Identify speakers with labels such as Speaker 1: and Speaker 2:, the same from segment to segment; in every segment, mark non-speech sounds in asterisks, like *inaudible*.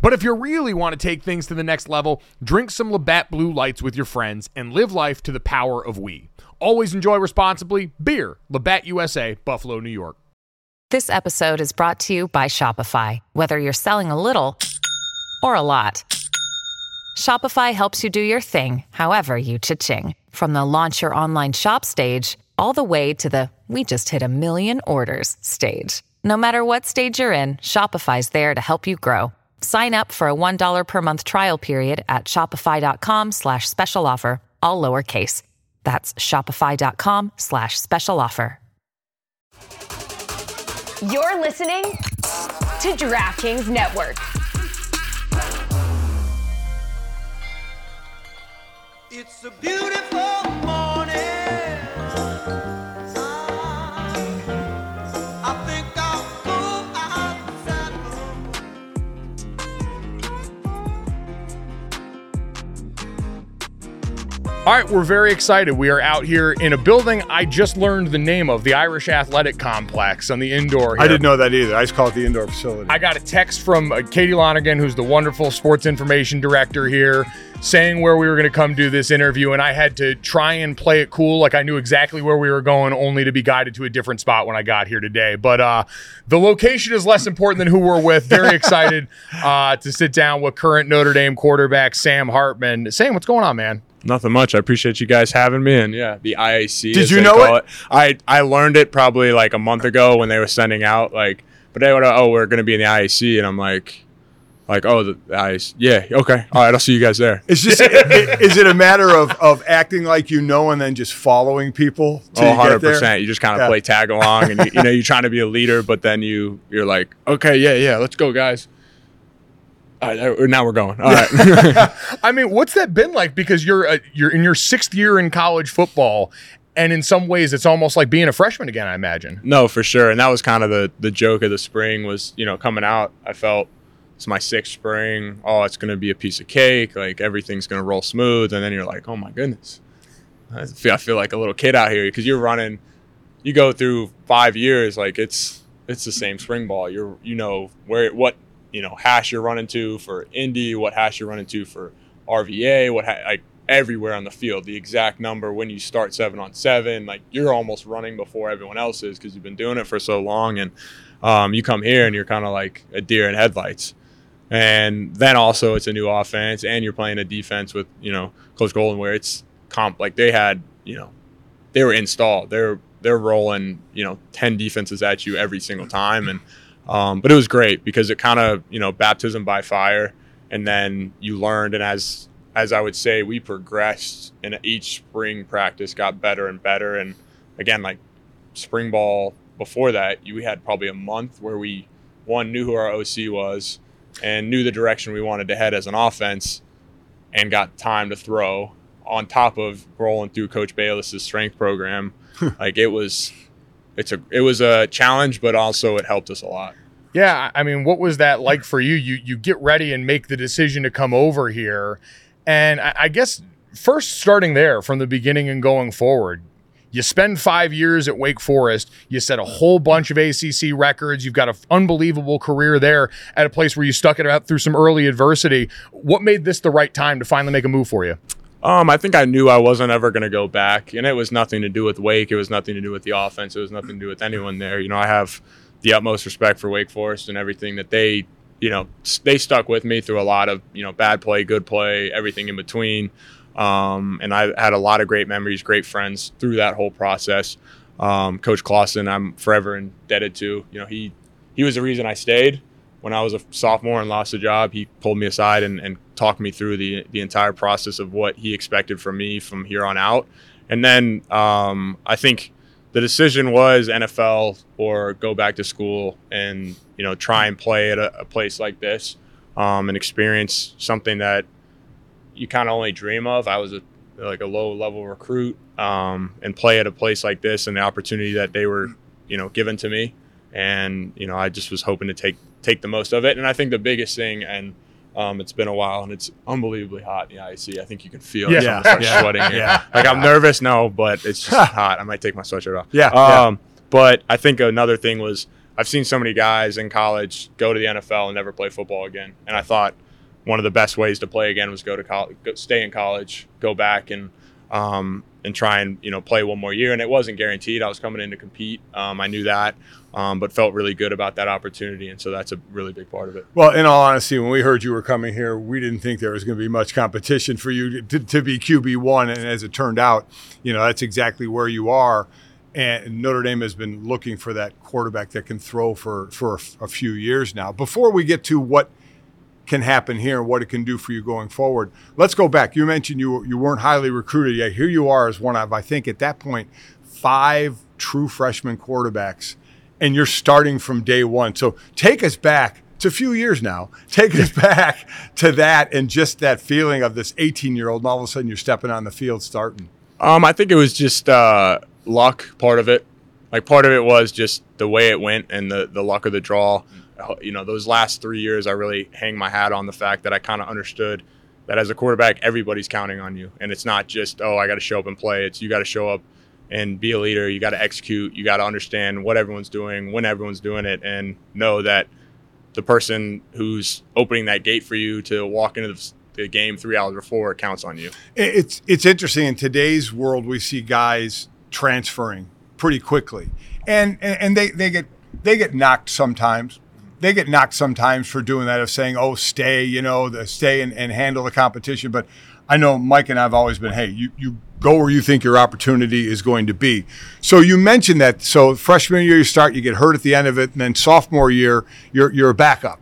Speaker 1: But if you really want to take things to the next level, drink some Labatt Blue Lights with your friends and live life to the power of we. Always enjoy responsibly. Beer, Labatt USA, Buffalo, New York.
Speaker 2: This episode is brought to you by Shopify. Whether you're selling a little or a lot, Shopify helps you do your thing, however you cha-ching. From the launch your online shop stage, all the way to the we just hit a million orders stage. No matter what stage you're in, Shopify's there to help you grow. Sign up for a $1 per month trial period at shopify.com slash special offer, all lowercase. That's shopify.com slash special offer.
Speaker 3: You're listening to DraftKings Network.
Speaker 4: It's a beautiful morning.
Speaker 1: All right, we're very excited. We are out here in a building I just learned the name of, the Irish Athletic Complex on the indoor.
Speaker 5: I didn't know that either. I just call it the indoor facility.
Speaker 1: I got a text from uh, Katie Lonergan, who's the wonderful sports information director here, saying where we were going to come do this interview, and I had to try and play it cool, like I knew exactly where we were going, only to be guided to a different spot when I got here today. But uh, the location is less important than who we're with. Very *laughs* excited uh, to sit down with current Notre Dame quarterback Sam Hartman. Sam, what's going on, man?
Speaker 6: Nothing much. I appreciate you guys having me, and yeah, the IAC.
Speaker 5: Did you know
Speaker 6: call
Speaker 5: it?
Speaker 6: I I learned it probably like a month ago when they were sending out like, but they were oh we're gonna be in the IAC, and I'm like, like oh the, the IAC, yeah okay, all right, I'll see you guys there.
Speaker 5: Is this is it a matter of, of acting like you know and then just following people?
Speaker 6: Oh,
Speaker 5: you
Speaker 6: 100 percent. You just kind of
Speaker 5: Yeah.
Speaker 6: play tag along, and you, you know you're trying to be a leader, but then you you're like, okay, yeah, yeah, let's go, guys. Uh, now we're going. All right. *laughs* *laughs*
Speaker 1: I mean, what's that been like? Because you're uh, you're in your sixth year in college football, and in some ways, it's almost like being a freshman again. I imagine.
Speaker 6: No, for sure. And that was kind of the the joke of the spring was, you know, coming out, I felt it's my sixth spring. Oh, it's gonna be a piece of cake. Like everything's gonna roll smooth. And then you're like, oh my goodness, I feel, I feel like a little kid out here because you're running. You go through five years, like it's it's the same spring ball. You're you know where what you know hash you're running to for Indy, what hash you're running to for RVA, what ha- like everywhere on the field, the exact number when you start seven on seven, like you're almost running before everyone else is because you've been doing it for so long, and um, you come here and you're kind of like a deer in headlights. And then also it's a new offense, and you're playing a defense with you know Coach Golden, where it's comp like they had you know they were installed, they're they're rolling you know ten defenses at you every single time, and um, but it was great because it kind of you know baptism by fire, and then you learned, and as as I would say, we progressed, and each spring practice got better and better, and again like spring ball before that, you had probably a month where we one knew who our OC was and knew the direction we wanted to head as an offense, and got time to throw on top of rolling through Coach Balis's strength program. *laughs* like it was, it's a it was a challenge, but also it helped us a lot.
Speaker 1: Yeah, I mean, what was that like for you? You you get ready and make the decision to come over here, and I, I guess first starting there from the beginning and going forward. You spend five years at Wake Forest. You set a whole bunch of ACC records. You've got an unbelievable career there at a place where you stuck it out through some early adversity. What made this the right time to finally make a move for you?
Speaker 6: Um, I think I knew I wasn't ever going to go back, and it was nothing to do with Wake. It was nothing to do with the offense. It was nothing to do with anyone there. You know, I have the utmost respect for Wake Forest and everything that they, you know, they stuck with me through a lot of you know bad play, good play, everything in between. Um, and I had a lot of great memories, great friends through that whole process. Um, Coach Clawson, I'm forever indebted to. You know, he he was the reason I stayed when I was a sophomore and lost a job, he pulled me aside and, and talked me through the the entire process of what he expected from me from here on out. And then um, I think the decision was NFL or go back to school and you know try and play at a, a place like this um, and experience something that you kind of only dream of. I was a like a low level recruit um, and play at a place like this and the opportunity that they were you know given to me and you know I just was hoping to take take the most of it. And I think the biggest thing, and um, it's been a while, and it's unbelievably hot in the IC. I think you can feel it.
Speaker 5: Yeah.
Speaker 6: Start
Speaker 5: Yeah.
Speaker 6: sweating.
Speaker 5: Yeah.
Speaker 6: Like I'm nervous, no, but it's just *laughs* hot. I might take my sweatshirt off.
Speaker 5: Yeah, yeah.
Speaker 6: Um, but I think another thing was I've seen so many guys in college go to the NFL and never play football again, and I thought one of the best ways to play again was go to college, go, stay in college, go back and um, and try and you know play one more year. And it wasn't guaranteed. I was coming in to compete. Um, I knew that, um, but felt really good about that opportunity, and so that's a really big part of it.
Speaker 5: Well, in all honesty, when we heard you were coming here, we didn't think there was going to be much competition for you to, to be QB one, and as it turned out, you know that's exactly where you are. And Notre Dame has been looking for that quarterback that can throw for for a, few years now. Before we get to what can happen here and what it can do for you going forward, let's go back. You mentioned you you weren't highly recruited yet. Here you are as one of I think at that point five true freshman quarterbacks and you're starting from day one. So take us back. It's a few years now. Take us *laughs* back to that and just that feeling of this 18 year old, and all of a sudden you're stepping on the field starting.
Speaker 6: Um, I think it was just uh, luck, part of it. Like part of it was just the way it went and the the luck of the draw. Uh, You know, those last three years, I really hang my hat on the fact that I kind of understood that as a quarterback, everybody's counting on you, and it's not just oh, I got to show up and play. It's you got to show up and be a leader. You got to execute. You got to understand what everyone's doing, when everyone's doing it, and know that the person who's opening that gate for you to walk into the, the game three hours before counts on you.
Speaker 5: It's it's interesting in today's world we see guys transferring pretty quickly, and and, and they, they get they get knocked sometimes. They get knocked sometimes for doing that of saying, "Oh, stay," you know, the stay and, and handle the competition. But I know Mike and I've always been, "Hey, you you go where you think your opportunity is going to be." So you mentioned that. So freshman year you start, you get hurt at the end of it, and then sophomore year you're you're a backup.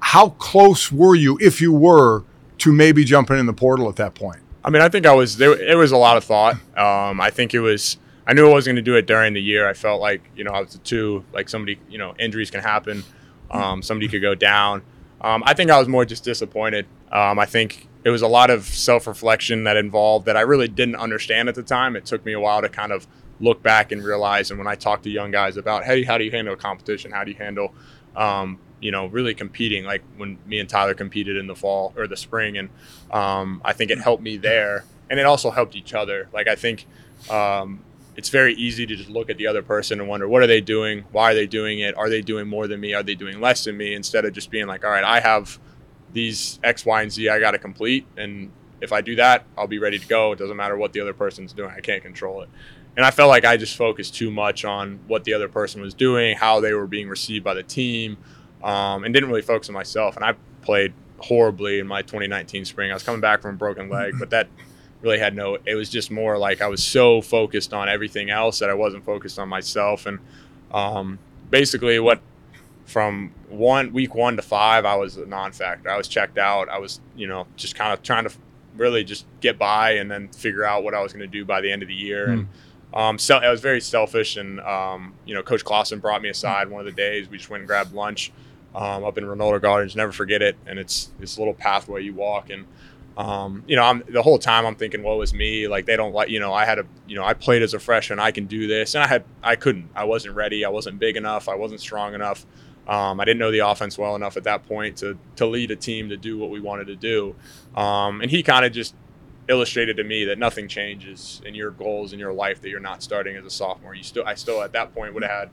Speaker 5: How close were you, if you were, to maybe jumping in the portal at that point?
Speaker 6: I mean, I think I was there. It was a lot of thought. Um, I think it was. I knew I wasn't going to do it during the year. I felt like you know I was a two. Like somebody, you know, injuries can happen. Um, somebody could go down. Um, I think I was more just disappointed. Um, I think it was a lot of self reflection that involved that I really didn't understand at the time. It took me a while to kind of look back and realize. And when I talk to young guys about, hey, how do you handle competition? How do you handle um, you know, really competing. Like when me and Tyler competed in the fall or the spring, and um, I think it helped me there, and it also helped each other. Like I think um, it's very easy to just look at the other person and wonder what are they doing, why are they doing it, are they doing more than me, are they doing less than me, instead of just being like, all right, I have these X, Y, and Z I got to complete, and if I do that, I'll be ready to go. It doesn't matter what the other person's doing; I can't control it. And I felt like I just focused too much on what the other person was doing, how they were being received by the team, um, and didn't really focus on myself. And I played horribly in my 2019 spring. I was coming back from a broken leg, but that really had no. It was just more like I was so focused on everything else that I wasn't focused on myself. And um, basically, what from one week one to five, I was a non-factor. I was checked out. I was, you know, just kind of trying to really just get by and then figure out what I was going to do by the end of the year. And um, so I was very selfish. And um, you know, Coach Clawson brought me aside one of the days. We just went and grabbed lunch um, up in Reynolda Gardens. Never forget it. And it's this little pathway you walk and. Um, you know, I'm the whole time I'm thinking, "What was me?" Like they don't like, you know, I had a, you know, I played as a freshman, I can do this, and I had, I couldn't, I wasn't ready, I wasn't big enough, I wasn't strong enough, um, I didn't know the offense well enough at that point to to lead a team to do what we wanted to do, um, and he kind of just illustrated to me that nothing changes in your goals in your life that you're not starting as a sophomore. You still, I still at that point would have had,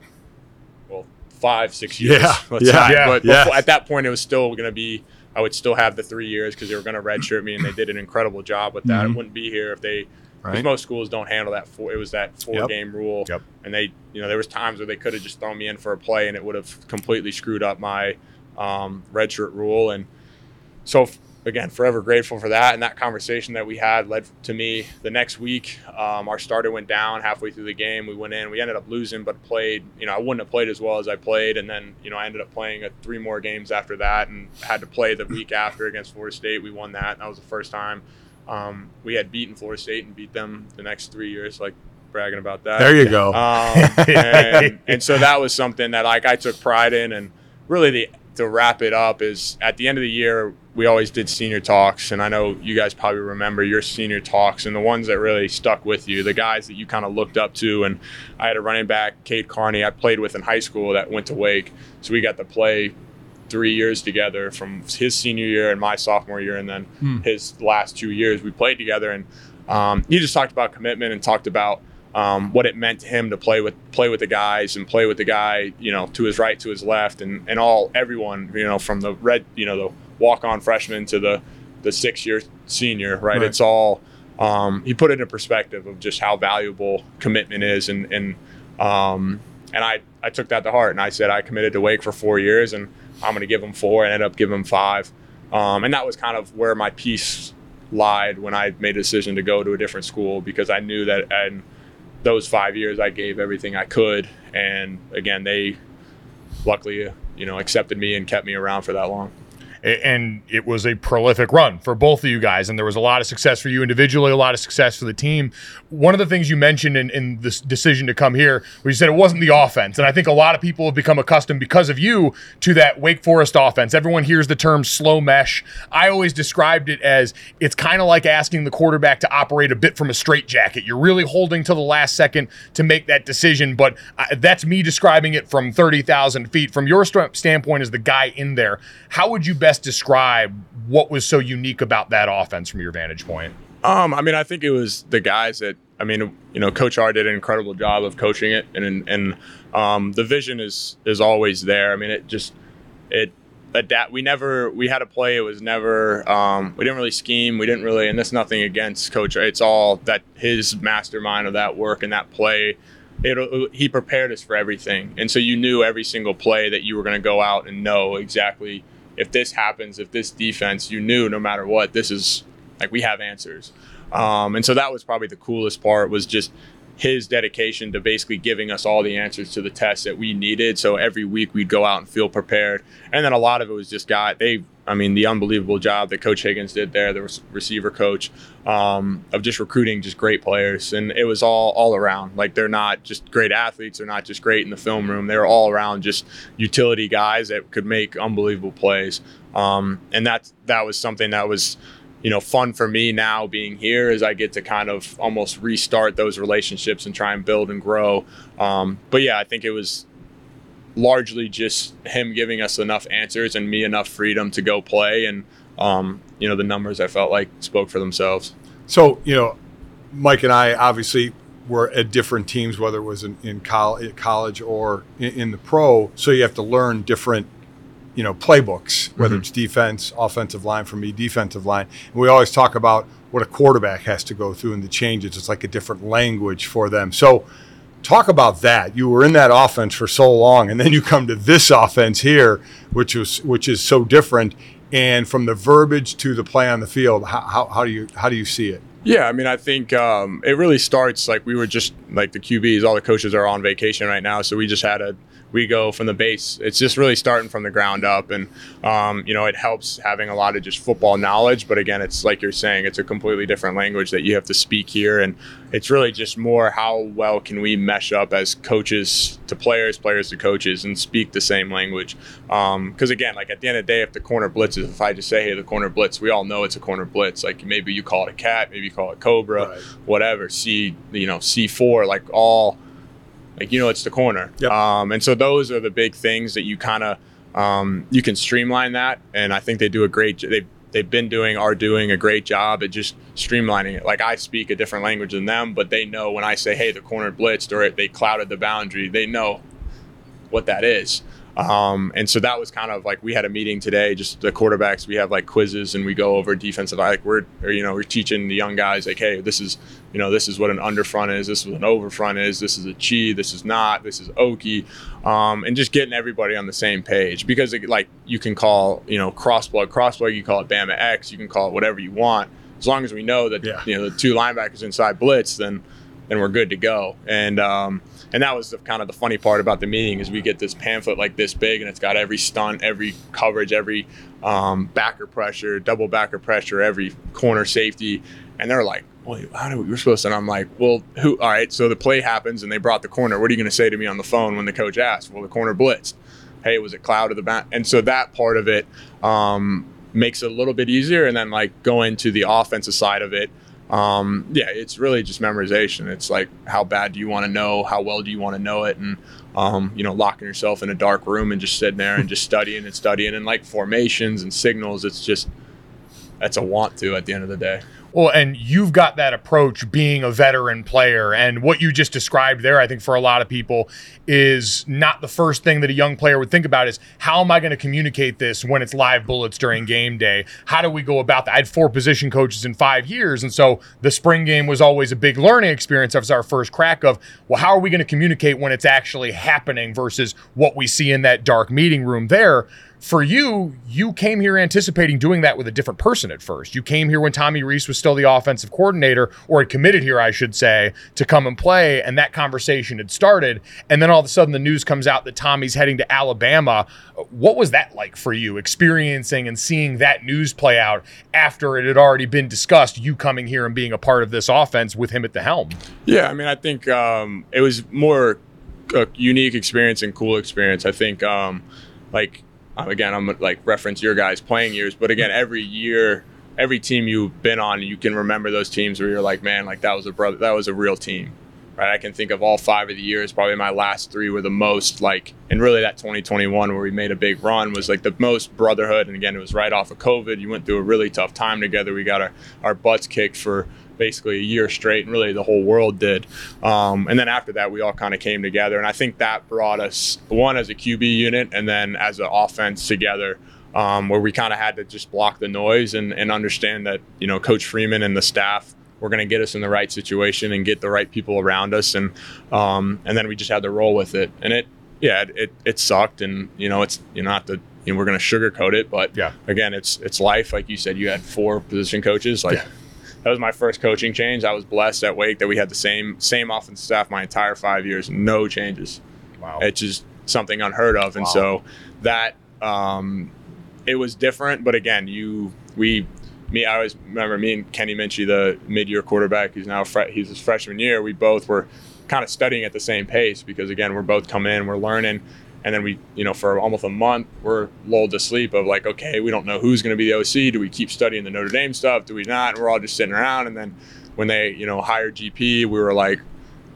Speaker 6: well, five, six years.
Speaker 5: Yeah,
Speaker 6: let's
Speaker 5: yeah,
Speaker 6: say.
Speaker 5: yeah,
Speaker 6: but
Speaker 5: yeah.
Speaker 6: before, at that point, it was still going to be I would still have the three years because they were going to redshirt me, and they did an incredible job with that. I wouldn't be here if they. Because
Speaker 5: Right.
Speaker 6: most schools don't handle that. Four, it was that four
Speaker 5: Yep.
Speaker 6: game rule,
Speaker 1: Yep.
Speaker 6: and they, you know, there was times where they could have just thrown me in for a play, and it would have completely screwed up my um, redshirt rule. And so again, forever grateful for that. And that conversation that we had led to me the next week. Um, our starter went down halfway through the game. We went in. We ended up losing, but played. You know, I wouldn't have played as well as I played. And then you know, I ended up playing uh, three more games after that, and had to play the week after against Florida State. We won that. That was the first time um, we had beaten Florida State and beat them the next three years. Like bragging about that.
Speaker 5: There you go.
Speaker 6: Um, *laughs* and, and so that was something that like I took pride in, and really the to wrap it up is at the end of the year we always did senior talks, and I know you guys probably remember your senior talks and the ones that really stuck with you, the guys that you kind of looked up to, and I had a running back, Cade Carney, I played with in high school that went to Wake, so we got to play three years together from his senior year and my sophomore year, and then his last two years we played together. And um, he just talked about commitment and talked about um, what it meant to him to play with play with the guys and play with the guy, you know, to his right, to his left, and and all everyone, you know, from the red, you know, the walk on freshman to the the six year senior, right?
Speaker 5: Right.
Speaker 6: It's all. Um, he put it in perspective of just how valuable commitment is, and and um, and I I took that to heart, and I said I committed to Wake for four years, and I'm going to give him four. I ended up giving him five, um, and that was kind of where my piece lied when I made a decision to go to a different school because I knew that in those five years I gave everything I could, and again they luckily you know accepted me and kept me around for that long.
Speaker 1: And it was a prolific run for both of you guys. And there was a lot of success for you individually a lot of success for the team. One of the things you mentioned in, in this decision to come here where you said it wasn't the offense. And i think a lot of people have become accustomed because of you to that wake forest offense. Everyone hears the term slow mesh. I always described it as it's kind of like asking the quarterback to operate a bit from a straight jacket you're really holding to the last second to make that decision. But uh, that's me describing it from 30000 feet. From your st- standpoint as the guy in there how would you best describe what was so unique about that offense from your vantage point?
Speaker 6: Um, I mean, I think it was the guys that I mean, you know, Coach R did an incredible job of coaching it, and and um, the vision is is always there. I mean, it just it adapt. We never we had a play. It was never um, we didn't really scheme. We didn't really, and that's nothing against Coach. R. It's all that his mastermind of that work and that play. It, he prepared us for everything, and so you knew every single play that you were going to go out and know exactly if this happens, if this defense, you knew no matter what, this is like we have answers. Um, and so that was probably the coolest part was just his dedication to basically giving us all the answers to the tests that we needed. So every week we'd go out and feel prepared. And then a lot of it was just got they I mean the unbelievable job that Coach Higgins did there, the receiver coach, um, of just recruiting just great players. And it was all all around. Like they're not just great athletes, they're not just great in the film room. They're all around just utility guys that could make unbelievable plays. Um, and that's that was something that was you know fun for me now being here is I get to kind of almost restart those relationships and try and build and grow. Um, but yeah, I think it was largely just him giving us enough answers and me enough freedom to go play and um, you know the numbers I felt like spoke for themselves.
Speaker 5: So, you know, Mike and I obviously were at different teams, whether it was in, in col- college or in, in the pro. So you have to learn different, you know, playbooks, whether it's defense, offensive line, for me, defensive line. And we always talk about what a quarterback has to go through and the changes. It's like a different language for them. So, talk about that. You were in that offense for so long, and then you come to this offense here, which was which is so different. And from the verbiage to the play on the field, how, how, how do you how do you see it?
Speaker 6: Yeah, I mean, I think um, it really starts like we were just like the QBs, all the coaches are on vacation right now, so we just had a we go from the base. It's just really starting from the ground up, and um, you know, it helps having a lot of just football knowledge. But again, it's like you're saying, it's a completely different language that you have to speak here, and it's really just more how well can we mesh up as coaches to players, players to coaches, and speak the same language. Because again, like at the end of the day, if the corner blitzes, if I just say, "Hey, the corner blitz," we all know it's a corner blitz. Like maybe you call it a cat, maybe you call it cobra,
Speaker 5: Right.
Speaker 6: whatever. C, you know, C four, like all like you know it's the corner
Speaker 5: Yep.
Speaker 6: um, and so those are the big things that you kind of um, you can streamline that and i think they do a great they they've been doing are doing a great job at just streamlining it like i speak a different language than them but they know when i say hey the corner blitzed or they clouded the boundary they know what that is Um, and so that was kind of like we had a meeting today, just the quarterbacks. We have like quizzes and we go over defensive. Like we're, or, you know, we're teaching the young guys like, hey, this is, you know, this is what an underfront is. This is what an overfront is. This is a chi. This is not. This is oki. Um, and just getting everybody on the same page because it, like you can call, you know, cross plug, cross plug. You call it Bama X. You can call it whatever you want. As long as we know that
Speaker 5: Yeah.
Speaker 6: you know the two linebackers inside blitz, then then we're good to go. And um, and that was the, kind of the funny part about the meeting is we get this pamphlet like this big, and it's got every stunt, every coverage, every um, backer pressure, double backer pressure, every corner safety, and they're like, "Wait, how do we? We're supposed to?" And I'm like, "Well, who? All right, so the play happens, and they brought the corner. What are you going to say to me on the phone when the coach asks? Well, the corner blitzed. Hey, was it cloud of the bat? And so that part of it um, makes it a little bit easier, and then like go into the offensive side of it um, yeah, it's really just memorization. It's like how bad do you want to know? How well do you want to know it? And um, you know, locking yourself in a dark room and just sitting there and just *laughs* studying and studying and like formations and signals. It's just that's a want to at the end of the day.
Speaker 1: Well, and you've got that approach being a veteran player. And what you just described there, I think for a lot of people, is not the first thing that a young player would think about is how am I going to communicate this when it's live bullets during game day? How do we go about that? I had four position coaches in five years. And so the spring game was always a big learning experience. That was our first crack of, well, how are we going to communicate when it's actually happening versus what we see in that dark meeting room there? For you, you came here anticipating doing that with a different person at first. You came here when Tommy Rees was still the offensive coordinator, or had committed here, I should say, to come and play, and that conversation had started. And then all of a sudden, the news comes out that Tommy's heading to Alabama. What was that like for you, experiencing and seeing that news play out after it had already been discussed? You coming here and being a part of this offense with him at the helm.
Speaker 6: Yeah, I mean, I think um, it was more a unique experience and cool experience. I think, um, like, um, again, I'm like reference your guys' playing years, but again, every year, every team you've been on, you can remember those teams where you're like, man, like that was a brother, that was a real team, right? I can think of all five of the years. Probably my last three were the most like, and really that 2021 where we made a big run was like the most brotherhood. And again, it was right off of COVID. You went through a really tough time together. We got our our butts kicked for basically a year straight, and really the whole world did. Um, and then after that, we all kind of came together, and I think that brought us one as a QB unit, and then as an offense together. Um, where we kind of had to just block the noise and, and understand that you know Coach Freeman and the staff were going to get us in the right situation and get the right people around us, and um, and then we just had to roll with it. And it, yeah, it, it, it sucked, and you know it's you know not the you know we're going to sugarcoat it, but
Speaker 1: Yeah.
Speaker 6: again, it's it's life. Like you said, you had four position coaches, like that was my first coaching change. I was blessed at Wake that we had the same same offensive staff my entire five years, no changes.
Speaker 1: Wow.
Speaker 6: It's just something unheard of, and
Speaker 1: Wow.
Speaker 6: so that um, it was different. But again, you we me I always remember me and Kenny Minchey, the mid year quarterback, who's now fre- he's his freshman year. We both were kind of studying at the same pace because again, we're both coming in, we're learning. And then we, you know, for almost a month, we're lulled to sleep of like, okay, we don't know who's going to be the OC. Do we keep studying the Notre Dame stuff? Do we not? And we're all just sitting around. And then when they, you know, hired GP, we were like,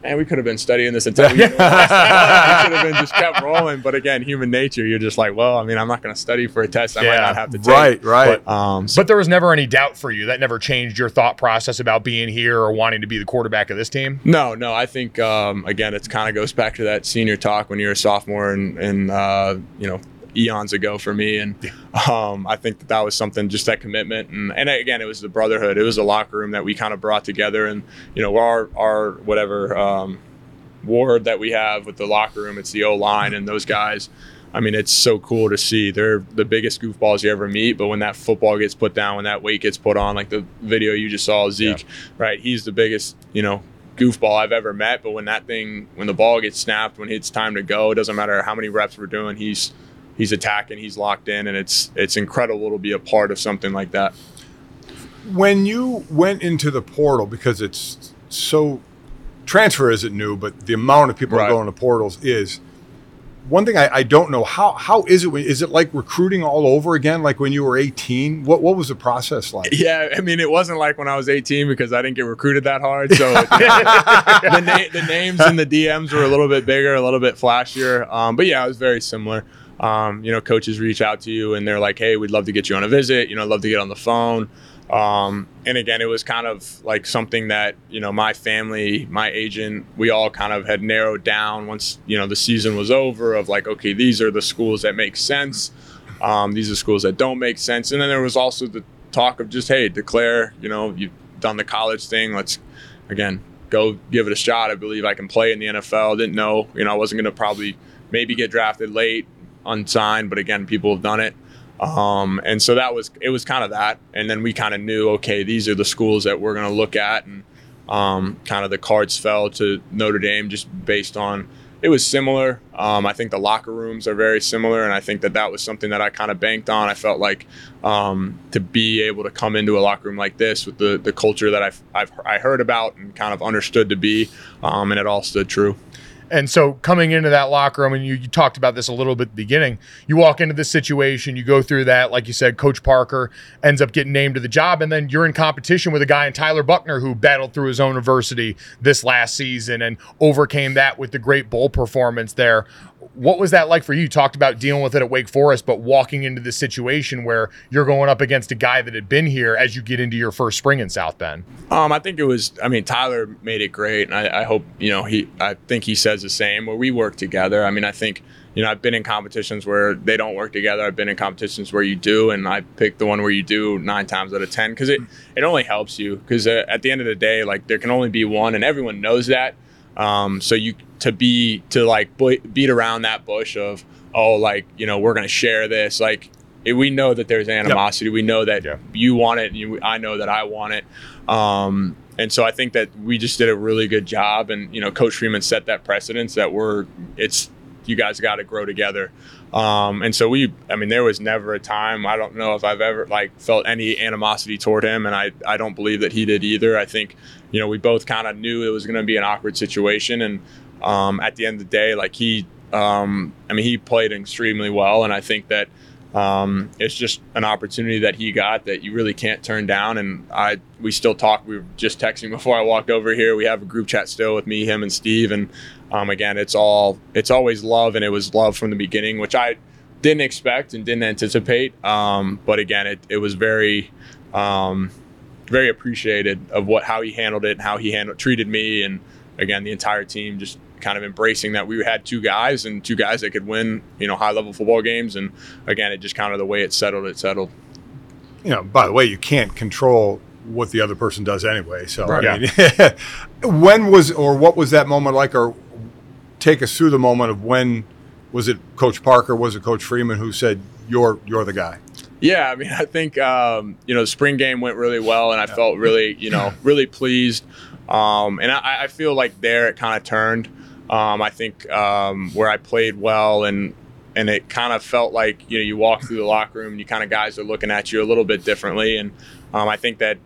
Speaker 6: man, we could have been studying this until *laughs* we, we should have been just kept rolling. But again, human nature, you're just like, well, I mean, I'm not going to study for a test I
Speaker 1: Yeah.
Speaker 6: might not have to take.
Speaker 5: Right, right.
Speaker 6: But, um, so
Speaker 1: But there was never any doubt for you. That never changed your thought process about being here or wanting to be the quarterback of this team.
Speaker 6: No, no. I think um, again, it's kind of goes back to that senior talk when you're a sophomore and and uh, you know eons ago for me, and um, I think that that was something just that commitment, and and again, it was the brotherhood. It was a locker room that we kind of brought together, and you know our our whatever um, ward that we have with the locker room, it's the O line and those guys. I mean, it's so cool to see. They're the biggest goofballs you ever meet. But when that football gets put down, when that weight gets put on, like the video you just saw, Zeke, right? He's the biggest, you know, goofball I've ever met. But when that thing, when the ball gets snapped, when it's time to go, it doesn't matter how many reps we're doing. He's he's attacking, he's locked in, and it's it's incredible to be a part of something like that.
Speaker 5: when you went into the portal because it's so transfer isn't new but the amount of people
Speaker 6: Right.
Speaker 5: that go into portals is one thing I, I don't know how how is it when- is it like recruiting all over again like when you were 18 what what was the process like
Speaker 6: Yeah, I mean, it wasn't like when I was 18 because I didn't get recruited that hard. So *laughs* the, na- the names and the DMs were a little bit bigger, a little bit flashier. Um, but yeah, it was very similar. Um, you know, coaches reach out to you and they're like, "Hey, we'd love to get you on a visit. You know, I'd love to get on the phone." Um, and again, it was kind of like something that you know my family, my agent, we all kind of had narrowed down once you know the season was over. Of like, okay, these are the schools that make sense. Um, these are schools that don't make sense. And then there was also the talk of just, hey, declare. You know, you've done the college thing. Let's again go give it a shot. I believe I can play in the NFL. Didn't know, you know, I wasn't going to probably maybe get drafted late, unsigned, but again, people have done it. Um, and so that was it was kind of that, and then we kind of knew okay, these are the schools that we're going to look at, and um, kind of the cards fell to Notre Dame just based on it was similar. Um, I think the locker rooms are very similar, and I think that that was something that I kind of banked on. I felt like um, to be able to come into a locker room like this with the the culture that I've, I've I heard about and kind of understood to be, um, and it all stood true.
Speaker 1: And so coming into that locker room, and you, you talked about this a little bit at the beginning, you walk into this situation, you go through that, like you said, Coach Parker ends up getting named to the job, and then you're in competition with a guy in Tyler Buchner who battled through his own adversity this last season and overcame that with the great bowl performance there. What was that like for you? You talked about dealing with it at Wake Forest, but walking into this situation where you're going up against a guy that had been here as you get into your first spring in South Bend.
Speaker 6: Um, I think it was. I mean, Tyler made it great, and I, I hope you know he. I think he says the same. Where we work together. I mean, I think you know I've been in competitions where they don't work together. I've been in competitions where you do, and I pick the one where you do nine times out of ten because it it only helps you. Because uh, at the end of the day, like there can only be one, and everyone knows that. Um, so you to be to like bu- beat around that bush of oh like you know we're gonna share this like it, we know that there's animosity. We know that
Speaker 1: Yeah.
Speaker 6: you want it. And you, I know that I want it. Um, and so I think that we just did a really good job. And you know, Coach Freeman set that precedence that we're it's you guys got to grow together. Um, and so we, I mean, there was never a time. I don't know if I've ever like felt any animosity toward him, and I I don't believe that he did either. I think you know we both kind of knew it was going to be an awkward situation, and um, at the end of the day, like he, um, I mean, he played extremely well, and I think that um, it's just an opportunity that he got that you really can't turn down. And I, we still talk. We were just texting before I walked over here. We have a group chat still with me, him, and Steve. And um, again, it's all, it's always love, and it was love from the beginning, which I didn't expect and didn't anticipate. Um, but again, it, it was very, um, very appreciated of what how he handled it, and how he handled treated me, and again, the entire team just kind of embracing that we had two guys and two guys that could win, you know, high level football games. And again, it just kind of the way it settled, it settled.
Speaker 5: you know, by the way, you can't control what the other person does anyway. So,
Speaker 1: Right.
Speaker 5: I mean, *laughs* when was or what was that moment like? Or take us through the moment of when was it Coach Parker? Was it Coach Freeman who said you're you're the guy?
Speaker 6: Yeah, I mean, I think um, you know the spring game went really well, and I felt really, you know, *clears throat* really pleased. Um, and I, I feel like there it kind of turned. Um, I think um, where I played well, and and it kind of felt like you know you walk through the locker room, and you kind of guys are looking at you a little bit differently, and um, I think that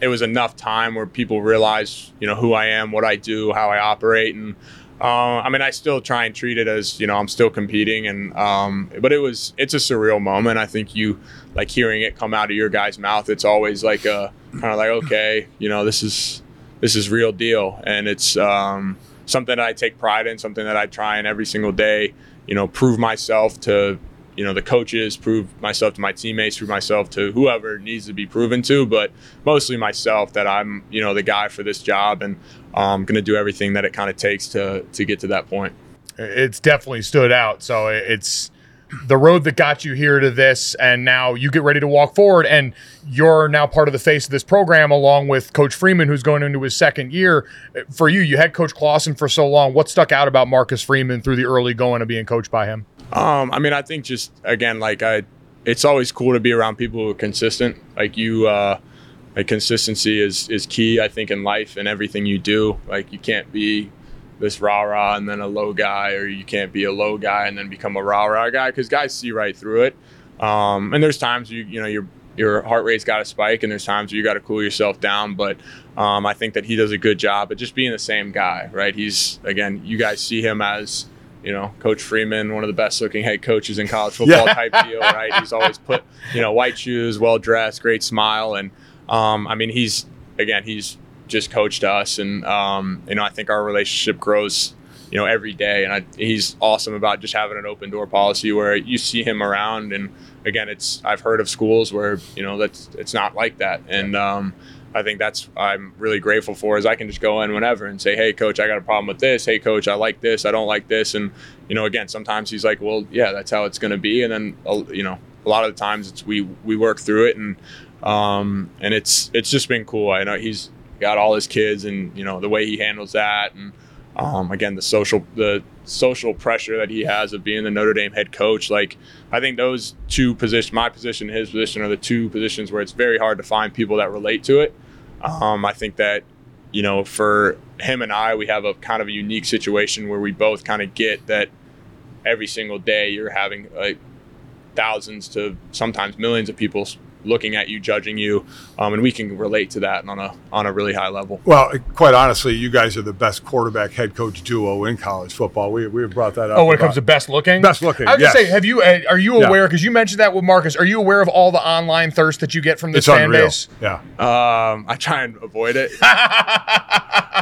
Speaker 6: it was enough time where people realize you know who I am, what I do, how I operate, and uh, I mean, I still try and treat it as you know I'm still competing, and um, but it was it's a surreal moment. I think you like hearing it come out of your guy's mouth. It's always like a kind of like okay, you know this is this is real deal, and it's um, something that I take pride in, something that I try and every single day, you know, prove myself to you know the coaches, prove myself to my teammates, prove myself to whoever needs to be proven to, but mostly myself that I'm you know the guy for this job and um, I'm going to do everything that it kind of takes to to get to that point.
Speaker 1: It's definitely stood out. So it's the road that got you here to this, and now you get ready to walk forward, and you're now part of the face of this program, along with Coach Freeman, who's going into his second year. For you, you had Coach Clawson for so long. What stuck out about Marcus Freeman through the early going of being coached by him?
Speaker 6: Um, I mean, I think just again, like I, it's always cool to be around people who are consistent. Like you, uh, like consistency is is key. I think in life and everything you do. Like you can't be this rah rah and then a low guy, or you can't be a low guy and then become a rah rah guy because guys see right through it. Um, and there's times you you know your your heart rate's got to spike, and there's times you got to cool yourself down. But um, I think that he does a good job at just being the same guy, right? He's again, you guys see him as you know, Coach Freeman, one of the best looking head coaches in college *laughs* football
Speaker 5: Yeah.
Speaker 6: type deal, right? He's always put, you know, white shoes, well dressed, great smile. And um, I mean, he's, again, he's just coached us. And, um, you know, I think our relationship grows you know, every day. And I, he's awesome about just having an open door policy where you see him around. And again, it's I've heard of schools where you know that's it's not like that. And um, I think that's I'm really grateful for is I can just go in whenever and say, hey, coach, I got a problem with this. Hey, coach, I like this. I don't like this. And you know, again, sometimes he's like, well, yeah, that's how it's going to be. And then uh, you know, a lot of the times it's we we work through it and um, and it's it's just been cool. I know he's got all his kids and you know the way he handles that and um, again the social the social pressure that he has of being the Notre Dame head coach. Like I think those two positions, my position, and his position, are the two positions where it's very hard to find people that relate to it. Um, I think that you know for him and I, we have a kind of a unique situation where we both kind of get that every single day you're having like thousands to sometimes millions of people looking at you, judging you, um, and we can relate to that on a on a really high level.
Speaker 5: Well, quite honestly, you guys are the best quarterback head coach duo in college football. We we have brought that up.
Speaker 1: Oh, when it comes to best looking,
Speaker 5: Best looking,
Speaker 1: I was
Speaker 5: yes.
Speaker 1: gonna say, have you? Uh, are you aware? Because you mentioned that with Marcus. Are you aware of all the online thirst that you get from this
Speaker 5: it's
Speaker 1: fan
Speaker 5: unreal.
Speaker 1: base?
Speaker 5: Yeah.
Speaker 6: Um, I try and avoid it. *laughs*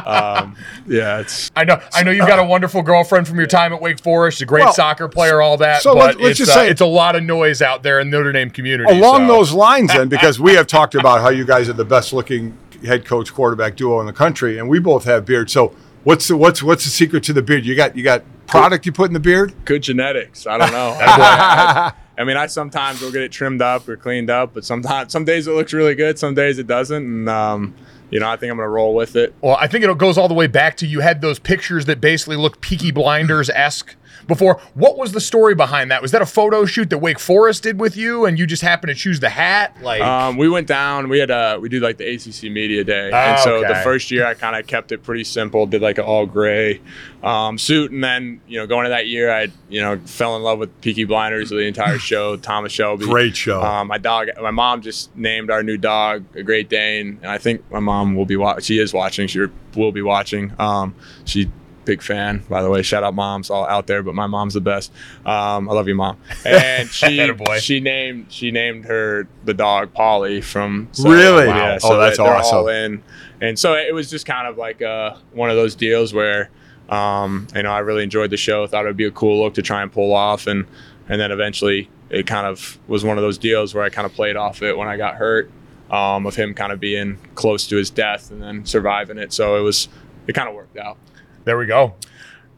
Speaker 6: um, yeah, it's
Speaker 1: I know. I know you've got a wonderful girlfriend from your time at Wake Forest. A great
Speaker 5: Well,
Speaker 1: soccer player, all that.
Speaker 5: so
Speaker 1: but
Speaker 5: let's- let's
Speaker 1: it's,
Speaker 5: just
Speaker 1: uh,
Speaker 5: say-
Speaker 1: it's a lot of noise out there in the Notre Dame community.
Speaker 5: Along
Speaker 1: so.
Speaker 5: those lines, then, because we have talked about how you guys are the best looking head coach quarterback duo in the country, and we both have beards. So what's the what's what's the secret to the beard? You got you got product you put in the beard?
Speaker 6: good genetics. I don't know. *laughs* I, I mean, I sometimes will get it trimmed up or cleaned up, but sometimes some days it looks really good, some days it doesn't, and um, you know, I think I'm gonna roll with it.
Speaker 1: Well, I think it goes all the way back to you had those pictures that basically look Peaky Blinders esque before. What was the story behind that? Was that a photo shoot that Wake Forest did with you, and you just happened to choose the hat? Like,
Speaker 6: Um, we went down. We had uh, we do like the ACC Media Day, and so the first year I kind of kept it pretty simple. Did like an all gray um, suit, and then you know going to that year, I you know fell in love with Peaky Blinders, the entire *laughs* show. Thomas Shelby,
Speaker 5: Great show.
Speaker 6: Um, my dog, my mom just named our new dog a Great Dane, and I think my mom will be watching. She is watching. She will be watching. Um, she big fan, by the way. Shout out moms all out there, but my mom's the best. Um, I love you, mom. *laughs* And she she named she named her the dog Polly from
Speaker 5: Really?
Speaker 6: yeah, so
Speaker 5: Oh, that's
Speaker 6: that they're
Speaker 5: awesome.
Speaker 6: all in. And so it was just kind of like uh, one of those deals where um, you know I really enjoyed the show. Thought it would be a cool look to try and pull off, and and then eventually it kind of was one of those deals where I kind of played off it when I got hurt. Um, of him kind of being close to his death and then surviving it, so it was it kind of worked out.
Speaker 1: There we go.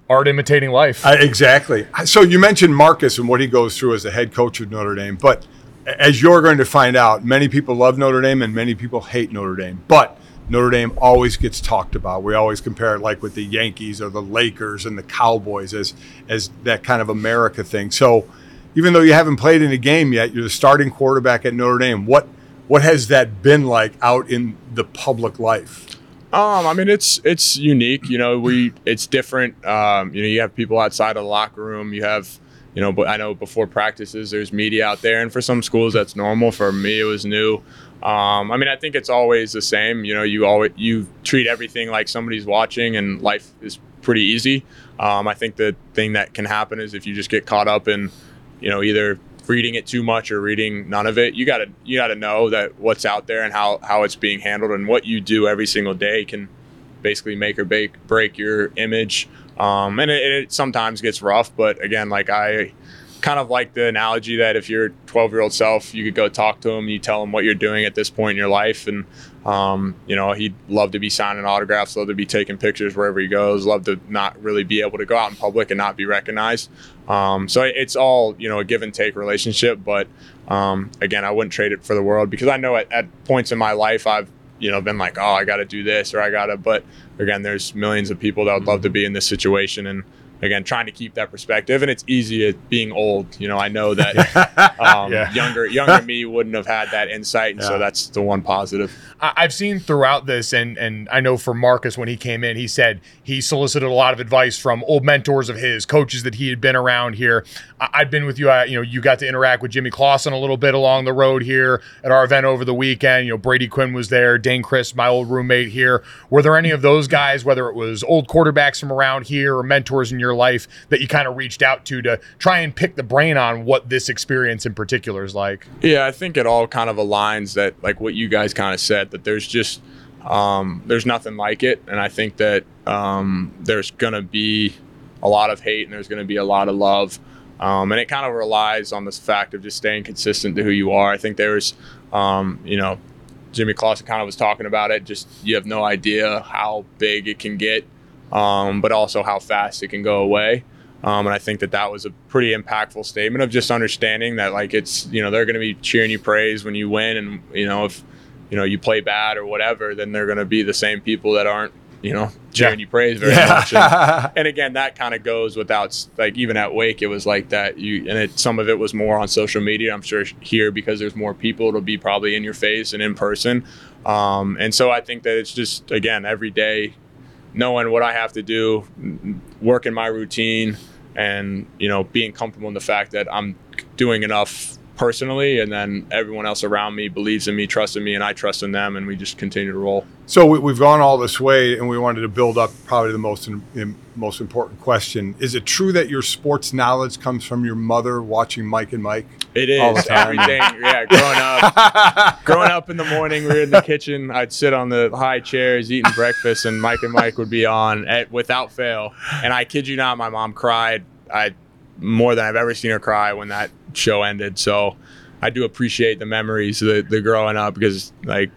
Speaker 1: Art imitating life.
Speaker 5: I, exactly. So you mentioned Marcus and what he goes through as the head coach of Notre Dame, but as you're going to find out, many people love Notre Dame and many people hate Notre Dame. But Notre Dame always gets talked about. We always compare it like with the Yankees or the Lakers and the Cowboys as as that kind of America thing. So even though you haven't played in a game yet, you're the starting quarterback at Notre Dame. What what has that been like out in the public life?
Speaker 6: Um, I mean, it's it's unique. You know, we it's different. Um, you know, you have people outside of the locker room. You have, you know, but I know before practices, there's media out there, and for some schools that's normal. For me, it was new. Um, I mean, I think it's always the same. You know, you always you treat everything like somebody's watching, and life is pretty easy. Um, I think the thing that can happen is if you just get caught up in, you know, either reading it too much or reading none of it. You gotta you gotta know that what's out there and how how it's being handled and what you do every single day can basically make or break break your image. Um, and it, it sometimes gets rough, but again, like I kind of like the analogy that if your 12 year old self, you could go talk to him, you tell him what you're doing at this point in your life, and um, you know he'd love to be signing autographs, love to be taking pictures wherever he goes, love to not really be able to go out in public and not be recognized. Um, so it's all you know a give and take relationship, but um, again, I wouldn't trade it for the world because I know at, at points in my life I've you know been like, oh, I got to do this or I got to, but again, there's millions of people that would love to be in this situation and. Again, trying to keep that perspective, and it's easy at being old. You know, I know that *laughs* um,
Speaker 1: Yeah.
Speaker 6: younger *laughs* younger me wouldn't have had that insight, and so that's the one positive.
Speaker 1: I- I've seen throughout this, and and I know for Marcus when he came in, he said he solicited a lot of advice from old mentors of his, coaches that he had been around here. I- I've been with you. I, you know, you got to interact with Jimmy Clausen a little bit along the road here at our event over the weekend. You know, Brady Quinn was there, Dayne Crist, my old roommate here. Were there any of those guys, whether it was old quarterbacks from around here or mentors in your life, that you kind of reached out to to try and pick the brain on what this experience in particular is like?
Speaker 6: Yeah, I think it all kind of aligns that like what you guys kind of said that there's just um, there's nothing like it, and I think that um, there's gonna be a lot of hate and there's to be a lot of love. Um, and it kind of relies on this fact of just staying consistent to who you are. I think there's, um, you know, Jimmy Clausen kind of was talking about it. Just you have no idea how big it can get, um, but also how fast it can go away. Um, and I think that that was a pretty impactful statement of just understanding that like it's you know they're going to be cheering you praise when you win, and you know if you know you play bad or whatever, then they're going to be the same people that aren't you know cheering you praise very much. And, *laughs* and again, that kind of goes without like even at Wake, it was like that. You and it, some of it was more on social media. I'm sure here because there's more people, it'll be probably in your face and in person. Um, and so I think that it's just again every day knowing what I have to do, working my routine, and you know being comfortable in the fact that I'm doing enough personally, and then everyone else around me believes in me, trusts in me, and I trust in them, and we just continue to roll.
Speaker 5: So we, we've gone all this way, and we wanted to build up probably the most in, most important question: Is it true that your sports knowledge comes from your mother watching Mike and Mike?
Speaker 6: It is
Speaker 5: All the time.
Speaker 6: everything. Yeah, growing up, *laughs* growing up in the morning, we were in the kitchen. I'd sit on the high chairs eating breakfast, and Mike and Mike would be on at, without fail. And I kid you not, my mom cried. I more than I've ever seen her cry when that show ended. So I do appreciate the memories, the the growing up, because like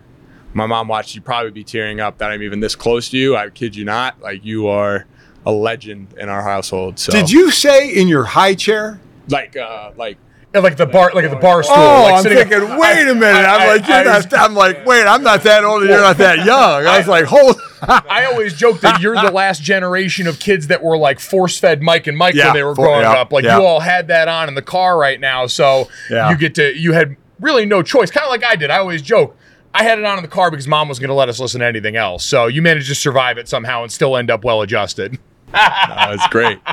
Speaker 6: my mom watched you probably be tearing up that I'm even this close to you. I kid you not. Like you are a legend in our household. So
Speaker 5: Did you say in your high chair?
Speaker 6: like uh like
Speaker 1: like the bar, like at the bar stool.
Speaker 5: Oh,
Speaker 1: like
Speaker 5: I'm thinking. Wait a minute. I'm
Speaker 1: I-
Speaker 5: like, you're
Speaker 1: I-
Speaker 5: not, I'm like, wait, I'm not that old, and you're not that young. I was like, hold.
Speaker 1: I always joke that you're the last generation of kids that were like force fed Mike and Mike
Speaker 5: Yeah,
Speaker 1: when they were
Speaker 5: for-
Speaker 1: growing
Speaker 5: yeah,
Speaker 1: up. Like
Speaker 5: yeah.
Speaker 1: you all had that on in the car right now, so you get to you had really no choice. Kind of like I did. I always joke. I had it on in the car because mom was going to let us listen to anything else. So you managed to survive it somehow and still end up well adjusted.
Speaker 6: that was great. *laughs*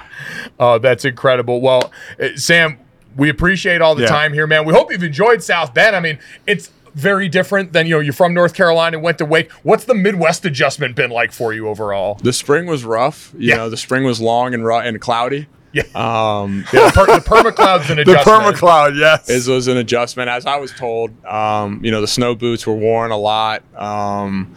Speaker 1: Oh, that's incredible. Well, uh, Sam, we appreciate all the
Speaker 5: Yeah.
Speaker 1: time here, man. We hope you've enjoyed South Bend. I mean, it's very different than you know. You're from North Carolina, went to Wake. What's the Midwest adjustment been like for you overall?
Speaker 6: The spring was rough. You
Speaker 1: Yeah.
Speaker 6: know, the spring was long and ru- and cloudy.
Speaker 1: Yeah,
Speaker 6: Um, *laughs*
Speaker 1: yeah the, per- the permacloud's an *laughs*
Speaker 5: The
Speaker 1: adjustment.
Speaker 5: permacloud, yes.
Speaker 6: it was an adjustment, as I was told. Um, you know, the snow boots were worn a lot. Um,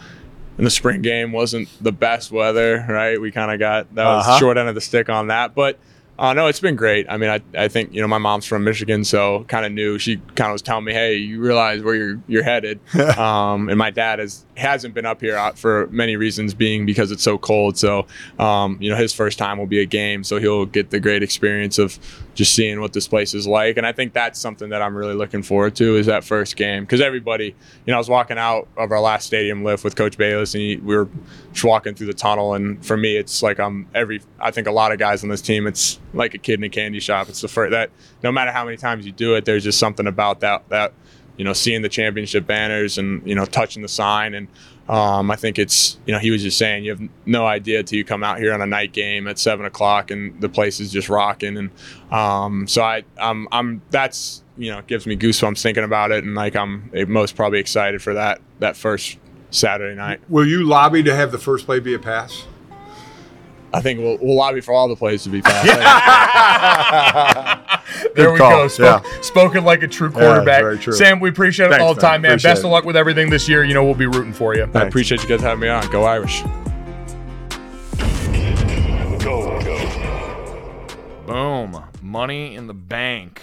Speaker 6: and the spring game wasn't the best weather, right? We kind of got that was
Speaker 5: Uh-huh.
Speaker 6: short end of the stick on that, but. Uh, no, it's been great. I mean, I, I think you know my mom's from Michigan, so kind of knew. She kind of was telling me, "Hey, you realize where you're you're headed." *laughs* um, and my dad has hasn't been up here uh, for many reasons, being because it's so cold. So, um, you know, his first time will be a game, so he'll get the great experience of just seeing what this place is like. And I think that's something that I'm really looking forward to is that first game because everybody, you know, I was walking out of our last stadium lift with Coach Balis, and he, we were just walking through the tunnel, and for me, it's like I'm every. I think a lot of guys on this team, it's like a kid in a candy shop. It's the first that no matter how many times you do it, there's just something about that that you know seeing the championship banners and you know touching the sign and um, I think it's you know he was just saying you have no idea till you come out here on a night game at seven o'clock and the place is just rocking and um, so I I'm, I'm that's you know gives me goosebumps thinking about it and like I'm most probably excited for that that first Saturday night.
Speaker 5: Will you lobby to have the first play be a pass?
Speaker 6: I think we'll, we'll lobby for all the plays to be passed. *laughs*
Speaker 1: There we
Speaker 5: call.
Speaker 1: go. Spoke,
Speaker 5: Yeah.
Speaker 1: Spoken like a true quarterback.
Speaker 5: very true.
Speaker 1: Sam, we appreciate it
Speaker 5: Thanks,
Speaker 1: all the time, man.
Speaker 5: Appreciate
Speaker 1: Best of luck with everything this year. You know, we'll be rooting for you.
Speaker 6: I appreciate you guys having me on. Go Irish.
Speaker 1: Boom. Money in the bank.